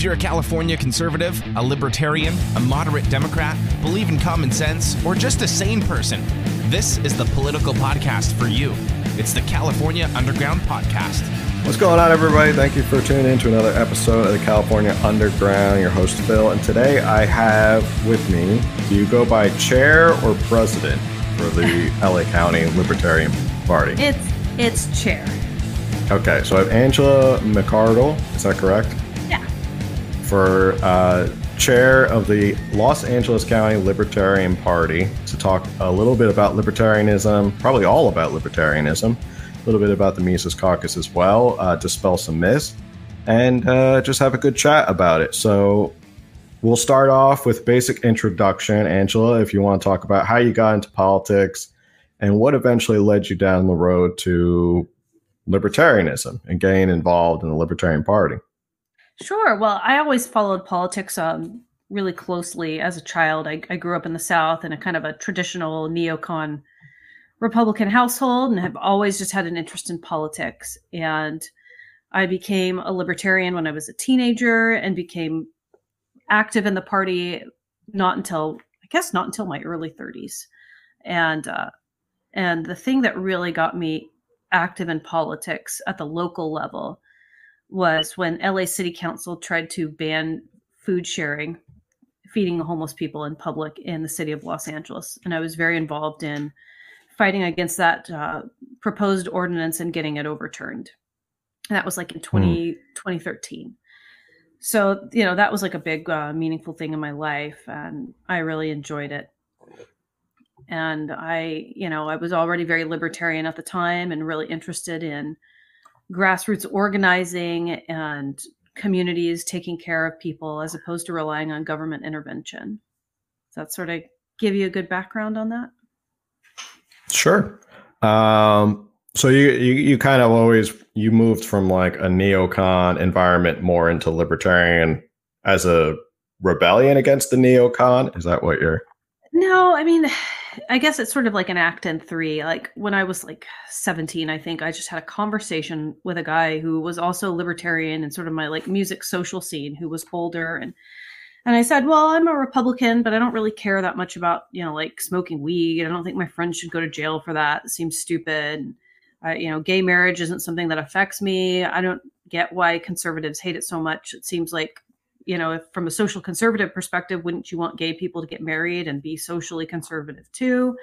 If you're a California conservative, a libertarian, a moderate Democrat, believe in common sense, or just a sane person, this is the political podcast for you. It's the California Underground Podcast. What's going on, everybody? Thank you for tuning in to another episode of the California Underground. Your host, Phil. And today I have with me, do you go by chair or president for the LA County Libertarian Party? It's it's chair. Okay, so I have Angela McArdle. Is that correct? For uh, chair of the Los Angeles County Libertarian Party to talk a little bit about libertarianism, probably all about libertarianism, a little bit about the Mises Caucus as well, uh, dispel some myths, and uh, just have a good chat about it. So we'll start off with basic introduction. Angela, if you want to talk about how you got into politics and what eventually led you down the road to libertarianism and getting involved in the Libertarian Party. Sure. Well, I always followed politics um, really closely as a child. I, I, grew up in the South in a kind of a traditional neocon Republican household and have always just had an interest in politics. And I became a libertarian when I was a teenager and became active in the party not until, I guess, not until my early 30s. And, uh, and the thing that really got me active in politics at the local level was when LA City Council tried to ban food sharing, feeding the homeless people in public in the city of Los Angeles. And I was very involved in fighting against that uh, proposed ordinance and getting it overturned. And that was like in 20, mm. 2013. So, you know, that was like a big, uh, meaningful thing in my life. And I really enjoyed it and I, you know, I was already very libertarian at the time and really interested in grassroots organizing and communities taking care of people as opposed to relying on government intervention. Does that sort of give you a good background on that? Sure. Um, so you, you you kind of always you moved from like a neocon environment more into libertarian as a rebellion against the neocon. Is that what you're? No, I mean, I guess it's sort of like an act in three. Like when I was like 17, I think I just had a conversation with a guy who was also libertarian and sort of my like music social scene who was older and and I said, "Well, I'm a Republican, but I don't really care that much about, you know, like smoking weed. I don't think my friends should go to jail for that. It seems stupid. I, you know, gay marriage isn't something that affects me. I don't get why conservatives hate it so much. It seems like you know, if from a social conservative perspective, wouldn't you want gay people to get married and be socially conservative too?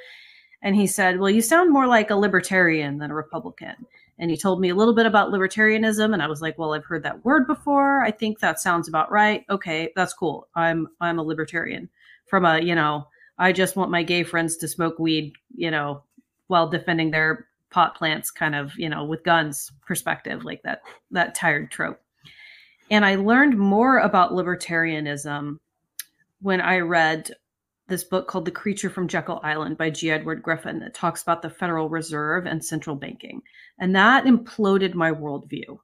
And he said, Well, you sound more like a libertarian than a Republican. And he told me a little bit about libertarianism. And I was like, Well, I've heard that word before. I think that sounds about right. Okay, that's cool. I'm I'm a libertarian. From a, you know, I just want my gay friends to smoke weed, you know, while defending their pot plants kind of, you know, with guns perspective, like that that tired trope. And I learned more about libertarianism when I read this book called The Creature from Jekyll Island by G. Edward Griffin that talks about the Federal Reserve and central banking. And that imploded my worldview.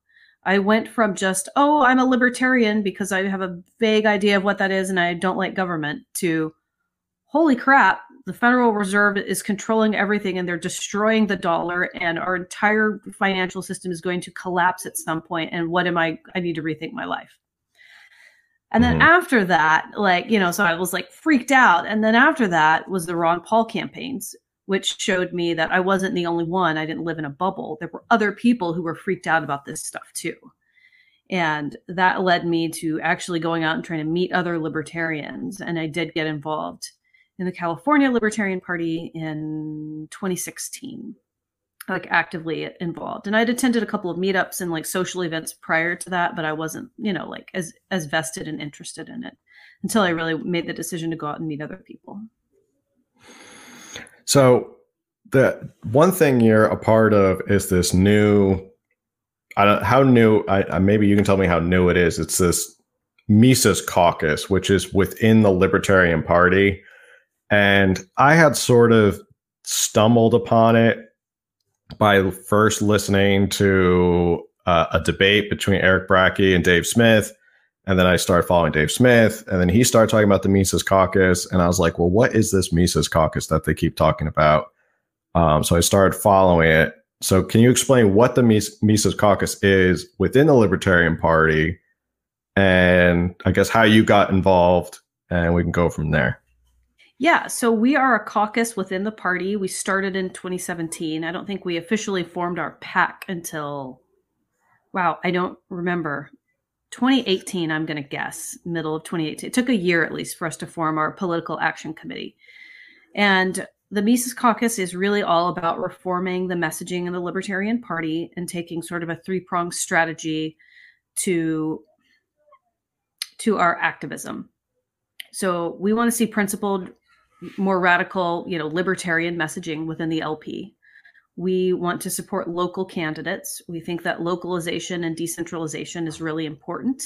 I went from just, oh, I'm a libertarian because I have a vague idea of what that is and I don't like government to, holy crap, the Federal Reserve is controlling everything and they're destroying the dollar and our entire financial system is going to collapse at some point and what am I I need to rethink my life. And then mm-hmm. after that, like, you know, so I was like freaked out. And then after that was the Ron Paul campaigns, which showed me that I wasn't the only one. I didn't live in a bubble. There were other people who were freaked out about this stuff too. And that led me to actually going out and trying to meet other libertarians. And I did get involved in the California Libertarian Party in 2016, like actively involved. And I'd attended a couple of meetups and like social events prior to that, but I wasn't, you know, like as as vested and interested in it until I really made the decision to go out and meet other people. So the one thing you're a part of is this new I don't how new I, maybe you can tell me how new it is. It's this Mises caucus, which is within the Libertarian Party and I had sort of stumbled upon it by first listening to uh, a debate between Eric Brakey and Dave Smith. And then I started following Dave Smith. And then he started talking about the Mises Caucus. And I was like, well, what is this Mises Caucus that they keep talking about? Um, so I started following it. So, can you explain what the Mises Caucus is within the Libertarian Party and I guess how you got involved, and we can go from there. Yeah, so we are a caucus within the party. We started in 2017. I don't think we officially formed our pack until, wow, I don't remember. 2018, I'm going to guess, middle of 2018. It took a year at least for us to form our political action committee. And the Mises Caucus is really all about reforming the messaging in the Libertarian Party and taking sort of a three pronged strategy to to our activism. So we want to see principled, more radical, you know, libertarian messaging within the LP. We want to support local candidates. We think that localization and decentralization is really important.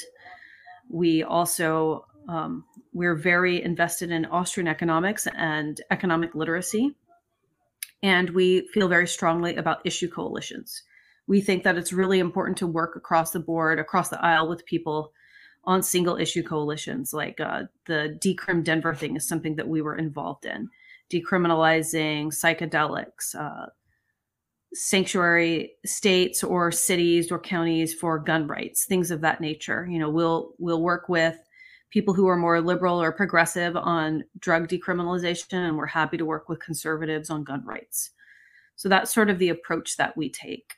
We also um, we're very invested in Austrian economics and economic literacy. And we feel very strongly about issue coalitions. We think that it's really important to work across the board, across the aisle with people on single issue coalitions. Like uh, the Decrim Denver thing is something that we were involved in, decriminalizing psychedelics, uh, sanctuary states or cities or counties for gun rights, things of that nature. You know, we'll we'll work with people who are more liberal or progressive on drug decriminalization, and we're happy to work with conservatives on gun rights. So that's sort of the approach that we take.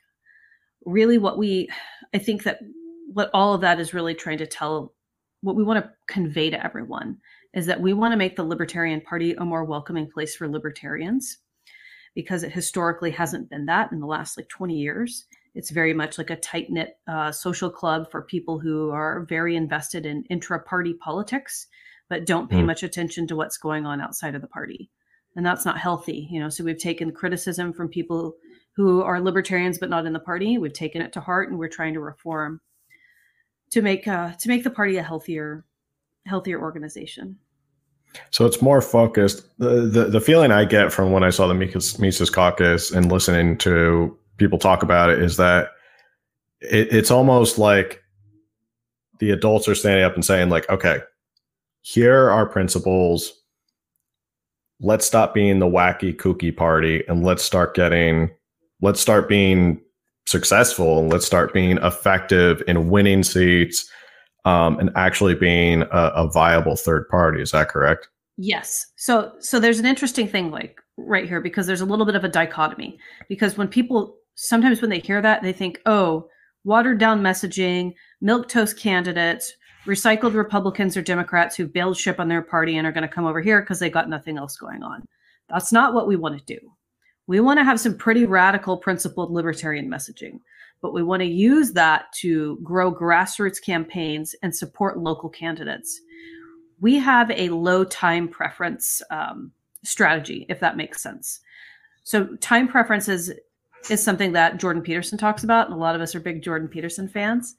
Really, what we, I think that what all of that is really trying to tell, what we want to convey to everyone is that we want to make the Libertarian Party a more welcoming place for libertarians because it historically hasn't been that in the last like 20 years. It's very much like a tight knit uh, social club for people who are very invested in intra party politics, but don't pay mm. much attention to what's going on outside of the party. And that's not healthy, you know. So we've taken criticism from people who are libertarians but not in the party. We've taken it to heart, and we're trying to reform to make uh, to make the party a healthier, healthier organization. So it's more focused. The, the, the feeling I get from when I saw the Mises, Mises Caucus and listening to people talk about it is that it, it's almost like the adults are standing up and saying like okay here are principles let's stop being the wacky kooky party and let's start getting let's start being successful and let's start being effective in winning seats um, and actually being a, a viable third party is that correct yes so so there's an interesting thing like right here because there's a little bit of a dichotomy because when people sometimes when they hear that, they think, oh, watered down messaging, milk toast candidates, recycled Republicans or Democrats who bailed ship on their party and are going to come over here because they got nothing else going on. That's not what we want to do. We want to have some pretty radical, principled libertarian messaging, but we want to use that to grow grassroots campaigns and support local candidates. We have a low time preference um, strategy, if that makes sense. So, time preferences is something that Jordan Peterson talks about, and a lot of us are big Jordan Peterson fans.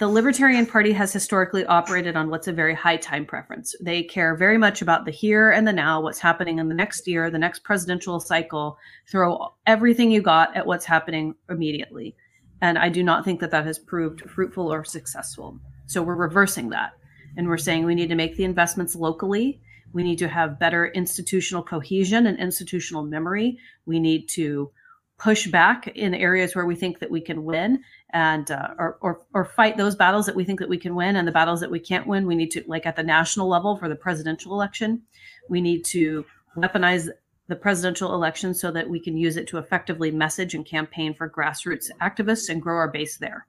The Libertarian Party has historically operated on what's a very high time preference. They care very much about the here and the now, what's happening in the next year, the next presidential cycle, throw everything you got at what's happening immediately. And I do not think that that has proved fruitful or successful. So we're reversing that. And we're saying we need to make the investments locally. We need to have better institutional cohesion and institutional memory. We need to push back in areas where we think that we can win and uh, or, or, or fight those battles that we think that we can win and the battles that we can't win we need to like at the national level for the presidential election we need to weaponize the presidential election so that we can use it to effectively message and campaign for grassroots activists and grow our base there.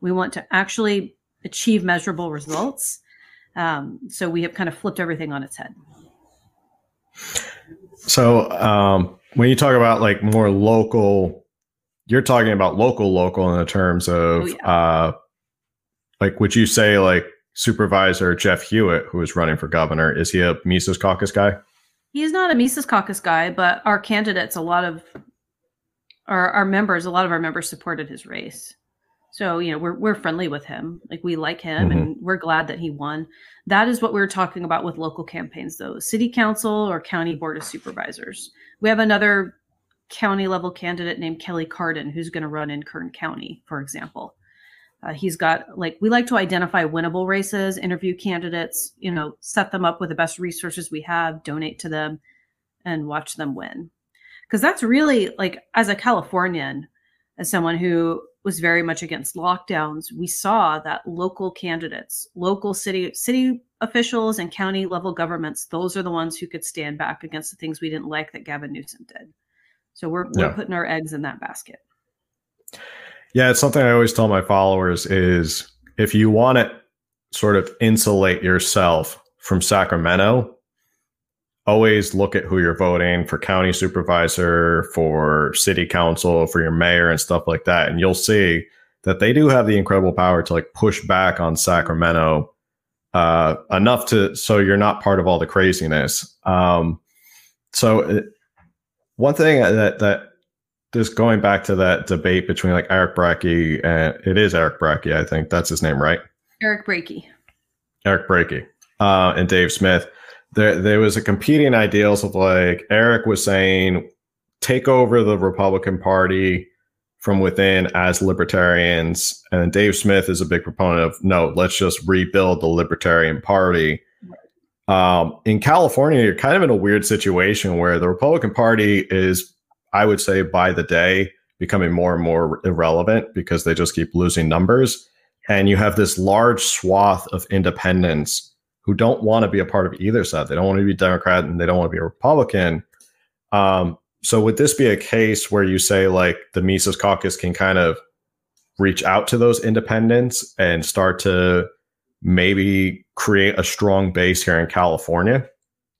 We want to actually achieve measurable results um, so we have kind of flipped everything on its head. So um, when you talk about like more local, you're talking about local, local in the terms of, oh, yeah. uh, like, would you say like Supervisor Jeff Hewitt, who is running for governor, is he a Mises Caucus guy? He's not a Mises Caucus guy, but our candidates, a lot of our, our members, a lot of our members supported his race. So, you know, we're we're friendly with him. Like we like him mm-hmm. and we're glad that he won. That is what we are talking about with local campaigns though. City council or county board of supervisors. We have another county level candidate named Kelly Cardin who's going to run in Kern County, for example. Uh, he's got like we like to identify winnable races, interview candidates, you know, set them up with the best resources we have, donate to them, and watch them win. Because that's really like as a Californian, as someone who was very much against lockdowns, we saw that local candidates, local city city officials and county level governments, those are the ones who could stand back against the things we didn't like that Gavin Newsom did. So we're, we're putting our eggs in that basket. Yeah, it's something I always tell my followers is if you want to sort of insulate yourself from Sacramento, always look at who you're voting for county supervisor, for city council, for your mayor and stuff like that. And you'll see that they do have the incredible power to like push back on Sacramento uh, enough to so you're not part of all the craziness. Um, so one thing that that just going back to that debate between like Eric Brakey and it is Eric Brakey, I think that's his name, right? Eric Brakey. Eric Brakey uh, and Dave Smith there there was a competing ideals of like Eric was saying take over the Republican Party from within as libertarians and Dave Smith is a big proponent of no let's just rebuild the Libertarian Party. Um, in California, you're kind of in a weird situation where the Republican Party is, I would say, by the day becoming more and more irrelevant because they just keep losing numbers. And you have this large swath of independents who don't want to be a part of either side. They don't want to be Democrat and they don't want to be a Republican. Um, so would this be a case where you say like the Mises caucus can kind of reach out to those independents and start to maybe create a strong base here in California?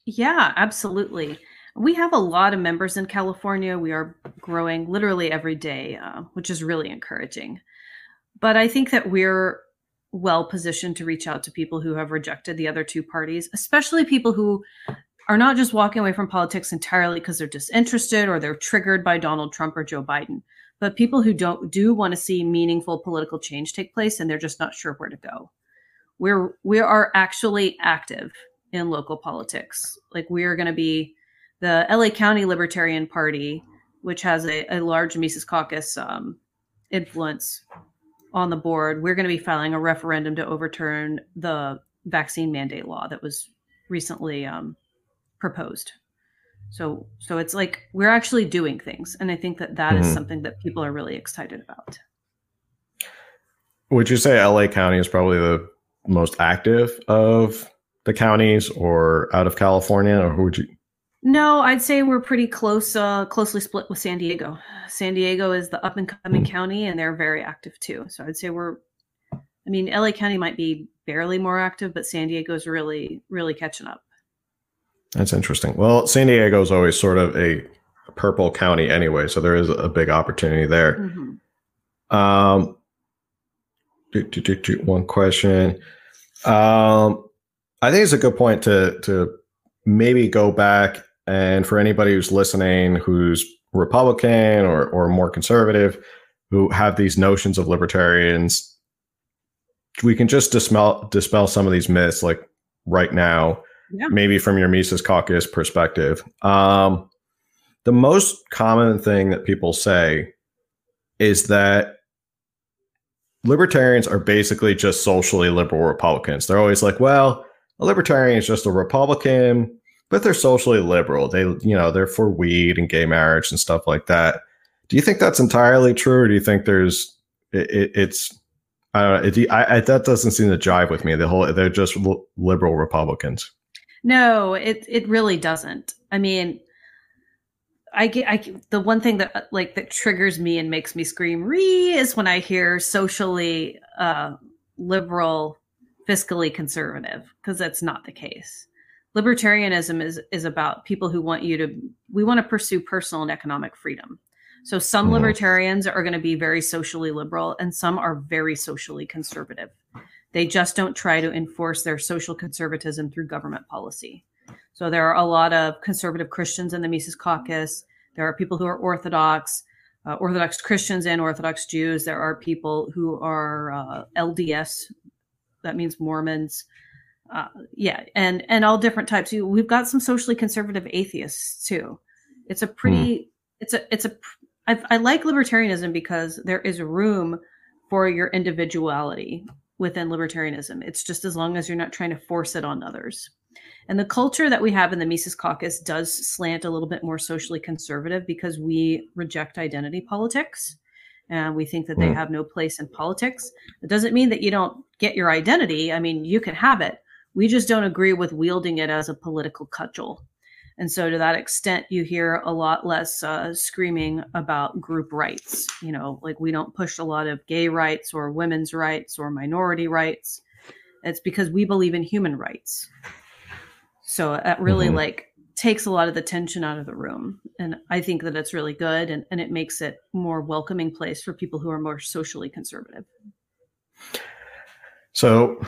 Yeah, absolutely. We have a lot of members in California. We are growing literally every day, uh, which is really encouraging. But I think that we're well positioned to reach out to people who have rejected the other two parties, especially people who are not just walking away from politics entirely because they're disinterested or they're triggered by Donald Trump or Joe Biden, but people who don't do want to see meaningful political change take place and they're just not sure where to go. We're we are actually active in local politics. Like we are going to be the LA County Libertarian Party, which has a, a large Mises Caucus um, influence on the board, we're going to be filing a referendum to overturn the vaccine mandate law that was recently um, proposed. So, so it's like we're actually doing things, and I think that that mm-hmm. is something that people are really excited about. Would you say LA County is probably the most active of the counties, or out of California, or who would you? No, I'd say we're pretty close, uh, closely split with San Diego. San Diego is the up and coming mm. county, and they're very active too. So I'd say we're, I mean, LA County might be barely more active, but San Diego's really, really catching up. That's interesting. Well, San Diego is always sort of a purple county anyway, so there is a big opportunity there. Mm-hmm. Um, do, do, do, one question. Um, I think it's a good point to to maybe go back and for anybody who's listening, who's Republican or, or more conservative, who have these notions of libertarians, we can just dispel dispel some of these myths, like right now, yeah. maybe from your Mises Caucus perspective. Um, the most common thing that people say is that libertarians are basically just socially liberal Republicans. They're always like, well, a libertarian is just a Republican but they're socially liberal. They, you know, they're for weed and gay marriage and stuff like that. Do you think that's entirely true, or do you think there's it, it, it's I don't know. It, I, I, that doesn't seem to jive with me. The whole they're just liberal Republicans. No, it it really doesn't. I mean, I get I the one thing that like that triggers me and makes me scream "re" is when I hear socially uh, liberal, fiscally conservative, because that's not the case. Libertarianism is is about people who want you to we want to pursue personal and economic freedom. So some mm-hmm. libertarians are going to be very socially liberal and some are very socially conservative. They just don't try to enforce their social conservatism through government policy so there are a lot of conservative christians in the mises caucus there are people who are orthodox uh, orthodox christians and orthodox jews there are people who are uh, lds that means mormons uh, yeah, and and all different types. We've got some socially conservative atheists too. It's a pretty. Mm. It's a. It's a. I, I like libertarianism because there is room for your individuality within libertarianism. It's just as long as you're not trying to force it on others. And the culture that we have in the Mises Caucus does slant a little bit more socially conservative because we reject identity politics. and we think that they mm. have no place in politics. It doesn't mean that you don't get your identity. I mean, you can have it. We just don't agree with wielding it as a political cudgel. And so, to that extent, you hear a lot less uh, screaming about group rights. You know, like we don't push a lot of gay rights or women's rights or minority rights. It's because we believe in human rights. So, that really mm-hmm. like takes a lot of the tension out of the room. And I think that it's really good and, and it makes it more welcoming place for people who are more socially conservative. So,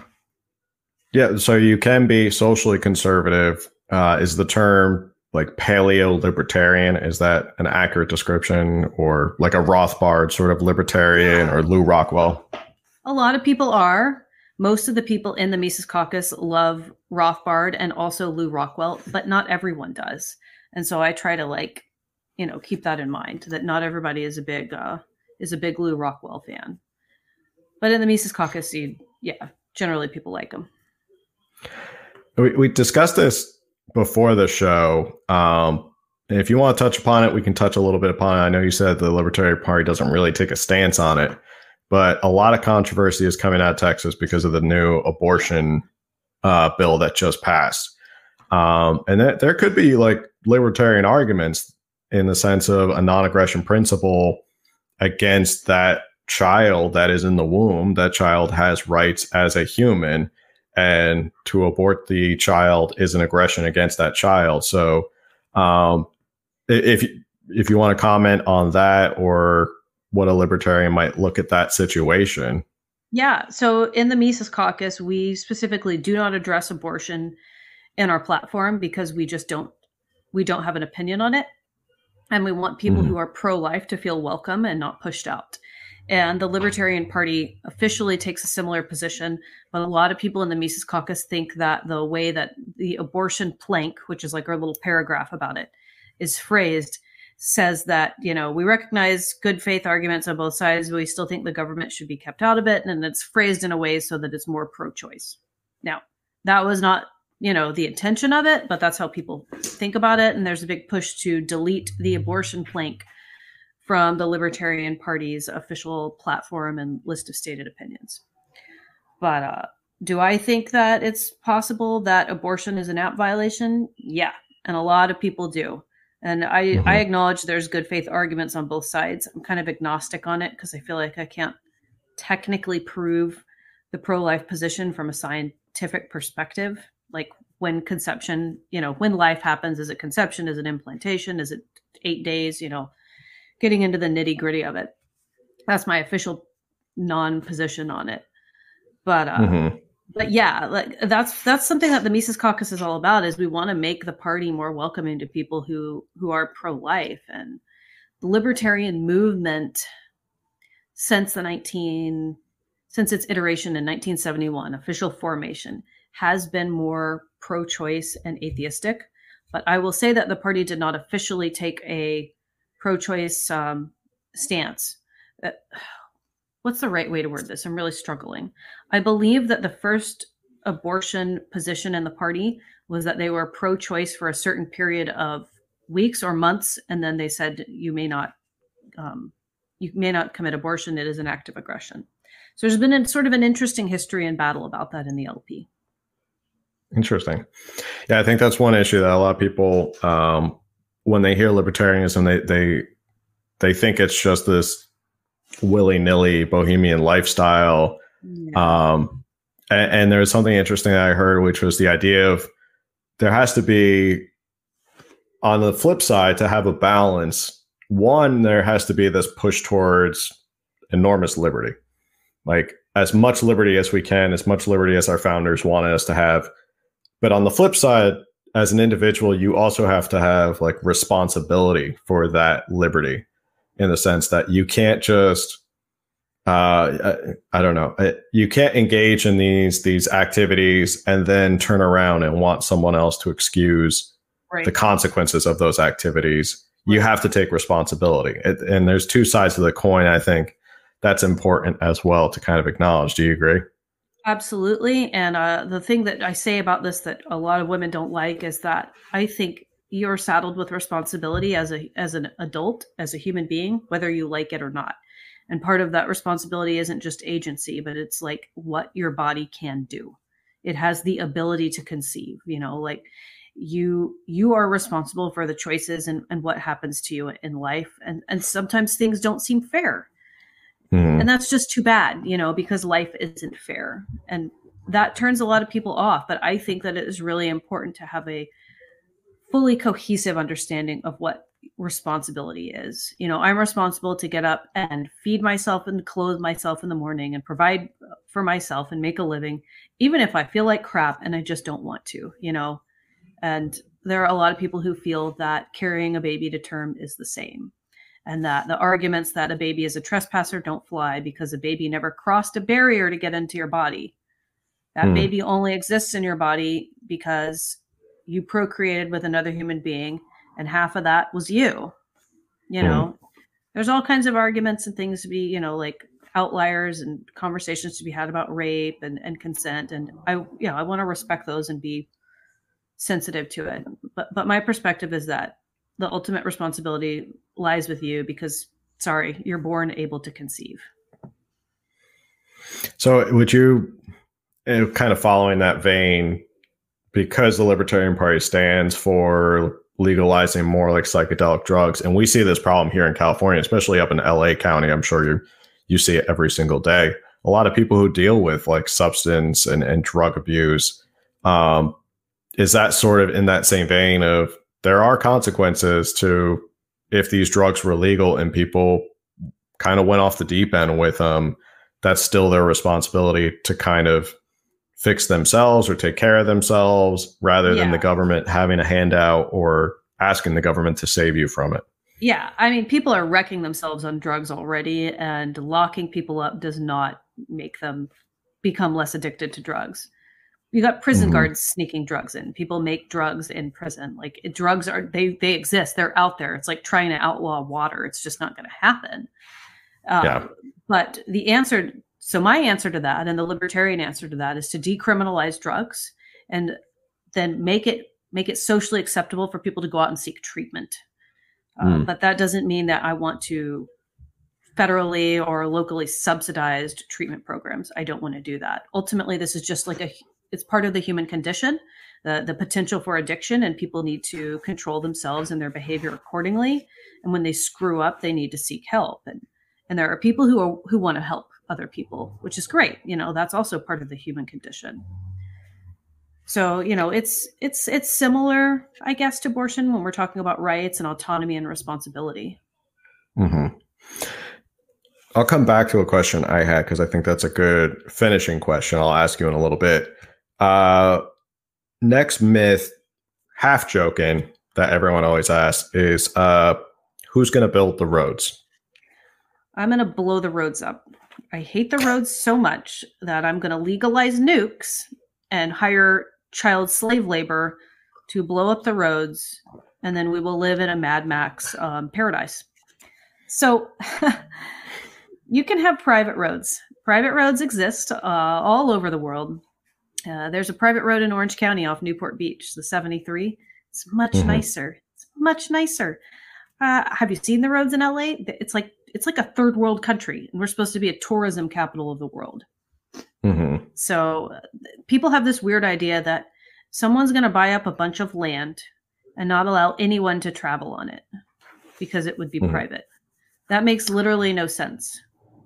yeah, so you can be socially conservative. Uh, is the term like paleo libertarian? Is that an accurate description or like a Rothbard sort of libertarian or Lew Rockwell? A lot of people are. Most of the people in the Mises Caucus love Rothbard and also Lew Rockwell, but not everyone does. And so I try to like, you know, keep that in mind that not everybody is a big uh, is a big Lew Rockwell fan. But in the Mises Caucus, you, yeah, generally people like him. We, we discussed this before the show. Um, if you want to touch upon it, we can touch a little bit upon it. I know you said the Libertarian Party doesn't really take a stance on it, but a lot of controversy is coming out of Texas because of the new abortion uh, bill that just passed. Um, and that there could be like libertarian arguments in the sense of a non-aggression principle against that child that is in the womb. That child has rights as a human, and to abort the child is an aggression against that child. So, um, if if you want to comment on that or what a libertarian might look at that situation. Yeah. So in the Mises Caucus, we specifically do not address abortion in our platform because we just don't we don't have an opinion on it. And we want people mm. who are pro-life to feel welcome and not pushed out. And the Libertarian Party officially takes a similar position, but a lot of people in the Mises Caucus think that the way that the abortion plank, which is like our little paragraph about it, is phrased says that you know we recognize good faith arguments on both sides but we still think the government should be kept out of it and it's phrased in a way so that it's more pro-choice. Now that was not you know the intention of it but that's how people think about it and there's a big push to delete the abortion plank from the libertarian party's official platform and list of stated opinions. But uh do i think that it's possible that abortion is an app violation? Yeah and a lot of people do and I, mm-hmm. I acknowledge there's good faith arguments on both sides. I'm kind of agnostic on it because I feel like I can't technically prove the pro life position from a scientific perspective. Like when conception, you know, when life happens, is it conception? Is it implantation? Is it eight days? You know, getting into the nitty gritty of it. That's my official non position on it. But uh, mm-hmm but yeah, like that's that's something that the Mises Caucus is all about. Is we want to make the party more welcoming to people who who are pro life and the libertarian movement since the 19 since its iteration in 1971 official formation has been more pro-choice and atheistic but i will say that the party did not officially take a pro-choice um, stance uh, what's the right way to word this? I'm really struggling. I believe that the first abortion position in the party was that they were pro choice for a certain period of weeks or months. And then they said, you may not. Um, you may not commit abortion. It is an act of aggression. So there's been a, sort of an interesting history and battle about that in the LP. Interesting. Yeah, I think that's one issue that a lot of people, um, when they hear libertarianism, they they they think it's just this willy nilly bohemian lifestyle. Yeah. Um, and, and there was something interesting that I heard, which was the idea of there has to be, on the flip side, to have a balance. One, there has to be this push towards enormous liberty, like as much liberty as we can, as much liberty as our founders wanted us to have. But on the flip side, as an individual, you also have to have like responsibility for that liberty in the sense that you can't just uh, I, I don't know. You can't engage in these these activities and then turn around and want someone else to excuse right. the consequences of those activities. Right. You have to take responsibility, it, and there's two sides of the coin. I think that's important as well to kind of acknowledge. Do you agree? Absolutely. And uh, the thing that I say about this that a lot of women don't like is that I think you're saddled with responsibility as a as an adult as a human being whether you like it or not And part of that responsibility isn't just agency, but it's like what your body can do. It has the ability to conceive, you know, like you you are responsible for the choices and, and what happens to you in life. And and sometimes things don't seem fair. Mm. And that's just too bad, you know, because life isn't fair. And that turns a lot of people off. But I think that it is really important to have a fully cohesive understanding of what responsibility is. You know, I'm responsible to get up and feed myself and clothe myself in the morning and provide for myself and make a living, even if I feel like crap and I just don't want to, you know. And there are a lot of people who feel that carrying a baby to term is the same. And that the arguments that a baby is a trespasser don't fly because a baby never crossed a barrier to get into your body. That mm. baby only exists in your body because you procreated with another human being and half of that was you you hmm. know mm. there's all kinds of arguments and things to be you know like outliers and conversations to be had about rape and, and consent and i you know i want to respect those and be sensitive to it but but my perspective is that the ultimate responsibility lies with you because sorry you're born able to conceive so would you eh, kind of following that vein because the Libertarian Party stands for legalizing more like psychedelic drugs, and we see this problem here in California, especially up in LA County. I'm sure you you see it every single day. A lot of people who deal with like substance and, and drug abuse. Um, is that sort of in that same vein of there are consequences to if these drugs were legal and people kind of went off the deep end with them, that's still their responsibility to kind of fix themselves or take care of themselves rather yeah. than the government having a handout or asking the government to save you from it. Yeah, I mean, people are wrecking themselves on drugs already, and locking people up does not make them become less addicted to drugs. You got prison mm-hmm. guards sneaking drugs in. People make drugs in prison. Like drugs are they they exist. They're out there. It's like trying to outlaw water. It's just not going to happen. Um, yeah. But the answer so my answer to that and the libertarian answer to that is to decriminalize drugs and then make it make it socially acceptable for people to go out and seek treatment. Mm. Uh, but that doesn't mean that I want to federally or locally subsidized treatment programs. I don't want to do that. Ultimately, this is just like a it's part of the human condition, the the potential for addiction, and people need to control themselves and their behavior accordingly. And when they screw up, they need to seek help. And and there are people who are who want to help other people, which is great. You know, that's also part of the human condition. So, you know, it's it's it's similar, I guess, to abortion when we're talking about rights and autonomy and responsibility. Mm-hmm. I'll come back to a question I had because I think that's a good finishing question. I'll ask you in a little bit. Uh, next myth, half joking, that everyone always asks is uh, who's going to build the roads? I'm going to blow the roads up. I hate the roads so much that I'm going to legalize nukes and hire child slave labor to blow up the roads, and then we will live in a Mad Max um, paradise. So you can have private roads. Private roads exist uh, all over the world. Uh, there's a private road in Orange County off Newport Beach, the 73. It's much mm-hmm. nicer. It's much nicer. Uh, have you seen the roads in LA? It's like it's like a third world country, and we're supposed to be a tourism capital of the world. Mm-hmm. So people have this weird idea that someone's going to buy up a bunch of land and not allow anyone to travel on it because it would be mm-hmm. private. That makes literally no sense.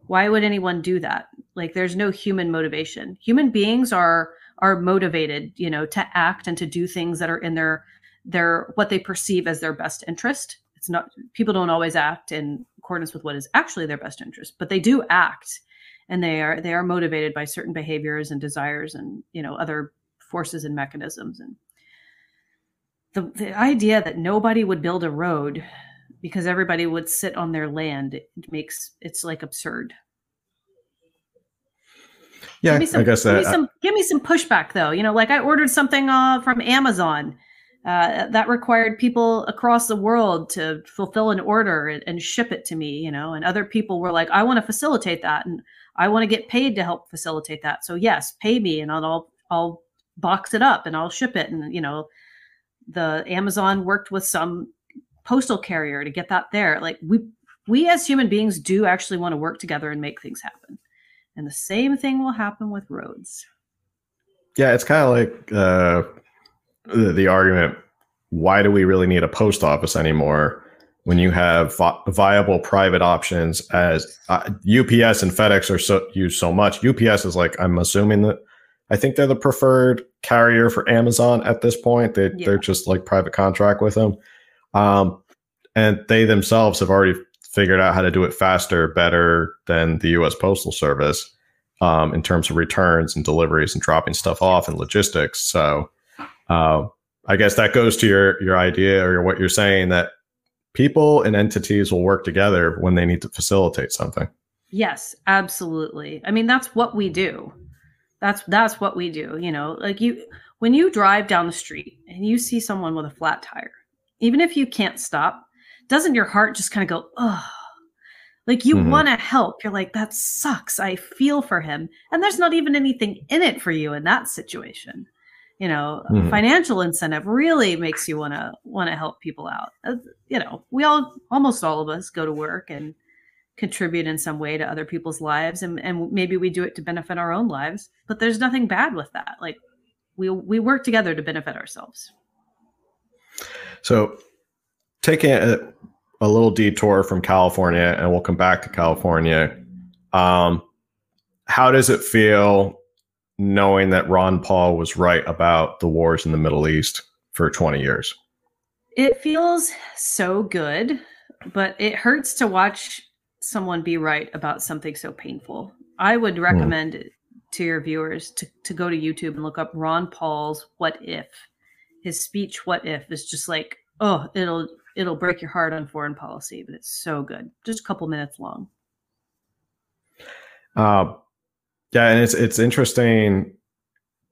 Why would anyone do that? Like there's no human motivation. Human beings are are motivated, you know, to act and to do things that are in their their what they perceive as their best interest it's not people don't always act in accordance with what is actually their best interest but they do act. And they are they are motivated by certain behaviors and desires and you know other forces and mechanisms. And the, the idea that nobody would build a road because everybody would sit on their land it makes it's like absurd. Yeah some, i guess give me, some, give me some pushback though. You know like i ordered something uh, from amazon uh, that required people across the world to fulfill an order and, and, ship it to me you know and other people were like i want to facilitate that and i want to get paid to help facilitate that so yes pay me and i'll i'll box it up and i'll ship it and you know the amazon worked with some postal carrier to get that there like we we as human beings do actually want to work together and make things happen. And the same thing will happen with roads. Yeah, it's kind of like uh, the, the argument why do we really need a post office anymore when you have vi- viable private options as uh, UPS and FedEx are so used so much. UPS is like I'm assuming that I think they're the preferred carrier for Amazon at this point. They yeah. they're just like private contract with them, um, and they themselves have already figured out how to do it faster, better than the U.S. Postal Service um, in terms of returns and deliveries and dropping stuff off and logistics. So. Uh, I guess that goes to your your idea or what you're saying that people and entities will work together when they need to facilitate something. Yes, absolutely. I mean, that's what we do. That's that's what we do, you know. Like you when you drive down the street and you see someone with a flat tire, even if you can't stop, doesn't your heart just kind of go, "Oh, like you mm-hmm. want to help. You're like, that sucks. I feel for him. And there's not even anything in it for you in that situation you know mm-hmm. financial incentive really makes you want to want to help people out. Uh, you know we all almost all of us go to work and contribute in some way to other people's lives and, and maybe we do it to benefit our own lives but there's nothing bad with that. Like we we work together to benefit ourselves. So taking a, a little detour from california and we'll come back to california. Um, how does it feel knowing that Ron Paul was right about the wars in the Middle East for 20 years? It feels so good, but it hurts to watch someone be right about something so painful. I would hmm. recommend mm. to your viewers to, to go to YouTube and look up Ron Paul's What If. His speech, What If, is just like, oh, it'll it'll break your heart on foreign policy, but it's so good. Just a couple minutes long. Uh, yeah, and it's it's interesting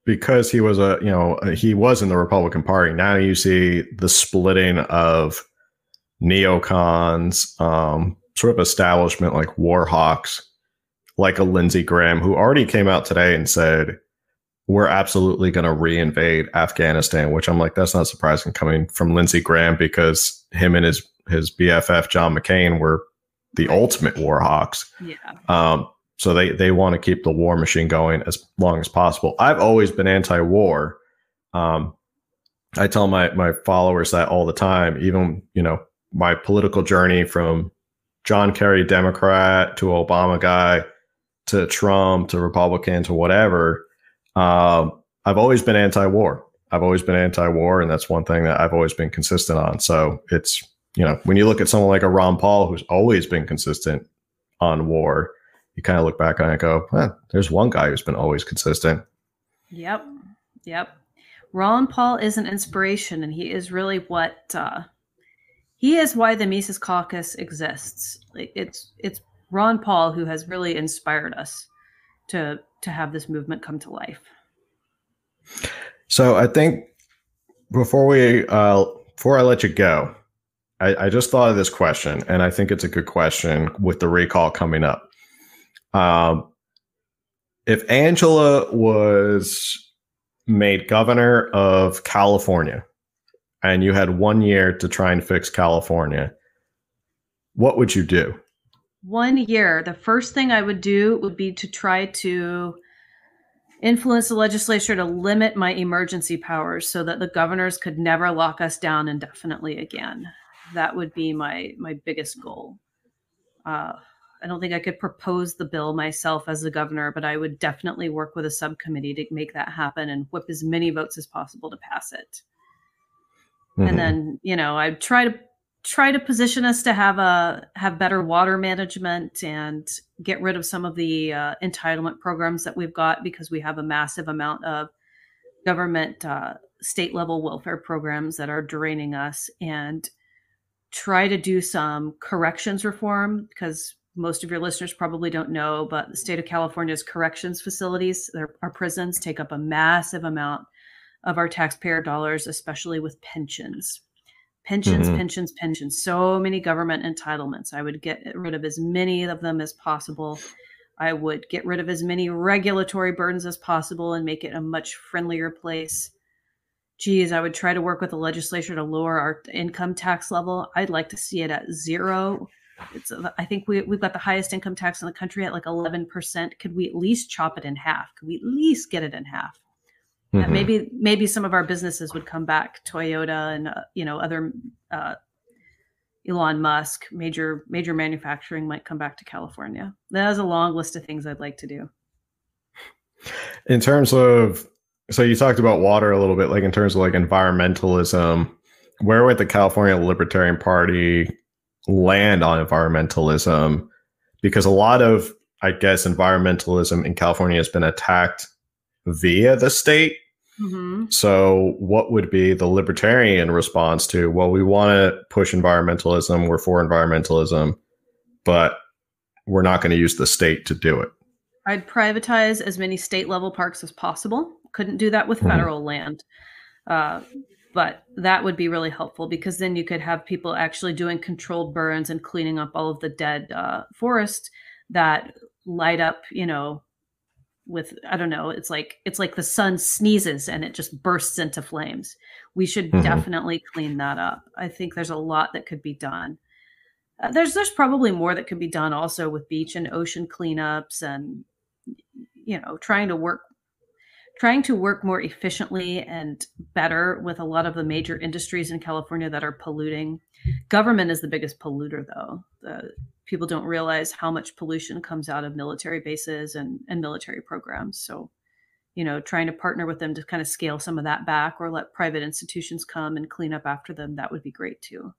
because he was a you know he was in the Republican Party. Now you see the splitting of neocons, um, sort of establishment like war hawks, like a Lindsey Graham, who already came out today and said we're absolutely going to reinvade Afghanistan. Which I'm like, that's not surprising coming from Lindsey Graham because him and his his BFF John McCain were the ultimate war hawks. Yeah. Um, so they they want to keep the war machine going as long as possible. I've always been anti-war. Um, I tell my my followers that all the time. Even you know my political journey from John Kerry Democrat to Obama guy to Trump to Republican to whatever. Um, I've always been anti-war. I've always been anti-war, and that's one thing that I've always been consistent on. So it's you know when you look at someone like a Ron Paul who's always been consistent on war you kind of look back on it and go, eh, there's one guy who's been always consistent. Yep. Yep. Ron Paul is an inspiration, and he is really what uh, he is why the Mises Caucus exists. It's it's Ron Paul who has really inspired us to to have this movement come to life. So I think before we uh, before I let you go, I, I just thought of this question, and I think it's a good question with the recall coming up. Um, if Angela was made governor of California and you had one year to try and fix California, what would you do? One year. The first thing I would do would be to try to influence the legislature to limit my emergency powers so that the governors could never lock us down indefinitely again. That would be my my biggest goal. Uh, I don't think I could propose the bill myself as the governor, but I would definitely work with a subcommittee to make that happen and whip as many votes as possible to pass it. Mm-hmm. And then, you know, I'd try to try to position us to have a have better water management and get rid of some of the uh, entitlement programs that we've got because we have a massive amount of government uh, state level welfare programs that are draining us and try to do some corrections reform because most of your listeners probably don't know, but the state of California's corrections facilities, our prisons, take up a massive amount of our taxpayer dollars, especially with pensions. Pensions, mm-hmm. pensions, pensions. So many government entitlements. I would get rid of as many of them as possible. I would get rid of as many regulatory burdens as possible and make it a much friendlier place. Geez, I would try to work with the legislature to lower our income tax level. I'd like to see it at zero it's I think we we've got the highest income tax in the country at like 11%. Could we at least chop it in half? Could we at least get it in half? Mm-hmm. And maybe maybe some of our businesses would come back, Toyota and uh, you know other uh, Elon Musk, major major manufacturing might come back to California. That is a long list of things I'd like to do. In terms of so you talked about water a little bit, like in terms of like environmentalism, where would the California Libertarian Party land on environmentalism? Because a lot of, I guess, environmentalism in California has been attacked via the state. Mm-hmm. So, what would be the libertarian response to, well, we want to push environmentalism, we're for environmentalism, but we're not going to use the state to do it? I'd privatize as many state level parks as possible. Couldn't do that with mm-hmm. federal land. Uh, but that would be really helpful because then you could have people actually doing controlled burns and cleaning up all of the dead uh, forest that light up, you know, with I don't know, it's like it's like the sun sneezes and it just bursts into flames. We should mm-hmm. definitely clean that up. I think there's a lot that could be done. Uh, there's there's probably more that could be done also with beach and ocean cleanups and you know trying to work trying to work more efficiently and better with a lot of the major industries in California that are polluting. Government is the biggest polluter, though. People don't realize how much pollution comes out of military bases and, and military programs. So, you know, trying to partner with them to kind of scale some of that back or let private institutions come and clean up after them, that would be great too.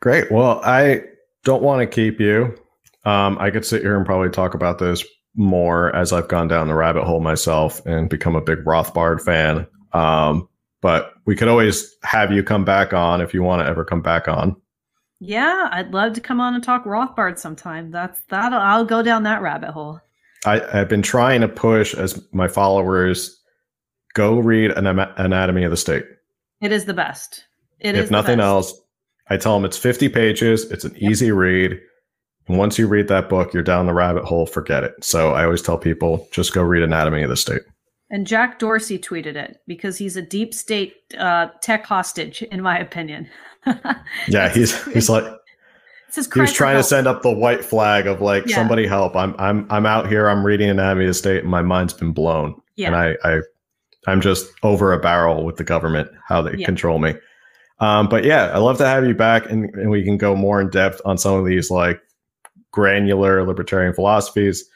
Great. Well, I don't want to keep you. Um, I could sit here and probably talk about this more as I've gone down the rabbit hole myself and become a big Rothbard fan. Um, but we could always have you come back on if you want to ever come back on. Yeah, I'd love to come on and talk Rothbard sometime. That's that. I'll go down that rabbit hole. I, I've been trying to push as my followers go read an Anatomy of the State. It is the best. It if nothing else, I tell them it's 50 pages. It's an yep. easy read. And once you read that book, you're down the rabbit hole, forget it. So I always tell people just go read Anatomy of the State. And Jack Dorsey tweeted it because he's a deep state uh, tech hostage, in my opinion. yeah, he's he's like he was trying to send up the white flag of like yeah. somebody help. I'm I'm I'm out here. I'm reading Anatomy of the State, and my mind's been blown. Yeah. And I I I'm just over a barrel with the government how they yeah. control me. Um, but yeah, I love to have you back, and, and we can go more in depth on some of these like granular libertarian philosophies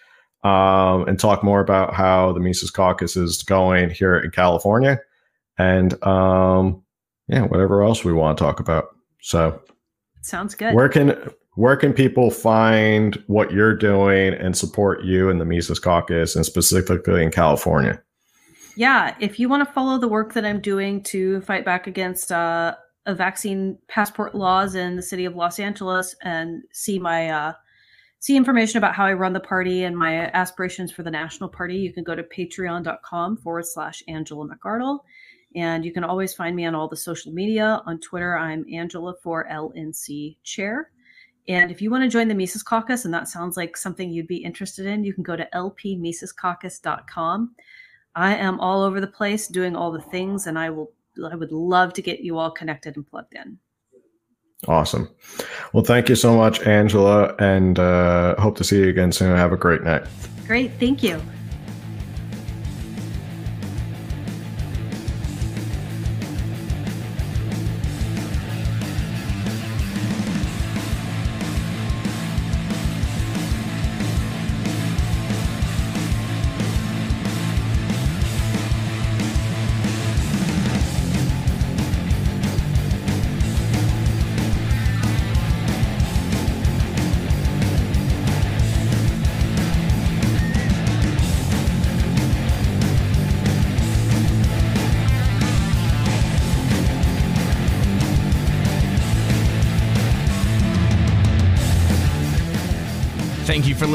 um, and talk more about how the Mises Caucus is going here in California and um, yeah, whatever else we want to talk about. So sounds good. Where can where can people find what you're doing and support you in the Mises Caucus and specifically in California? Yeah, if you want to follow the work that I'm doing to fight back against uh, a vaccine passport laws in the city of Los Angeles and see my uh, see information about how I run the party and my aspirations for the national party, you can go to patreon.com forward slash Angela McArdle. And you can always find me on all the social media. On Twitter, I'm Angela for LNC Chair. And if you want to join the Mises Caucus, and that sounds like something you'd be interested in, you can go to lpmisescaucus.com. I am all over the place doing all the things, and I will I would love to get you all connected and plugged in. Awesome. Well, thank you so much, Angela, and uh, hope to see you again soon. Have a great night. Great. Thank you.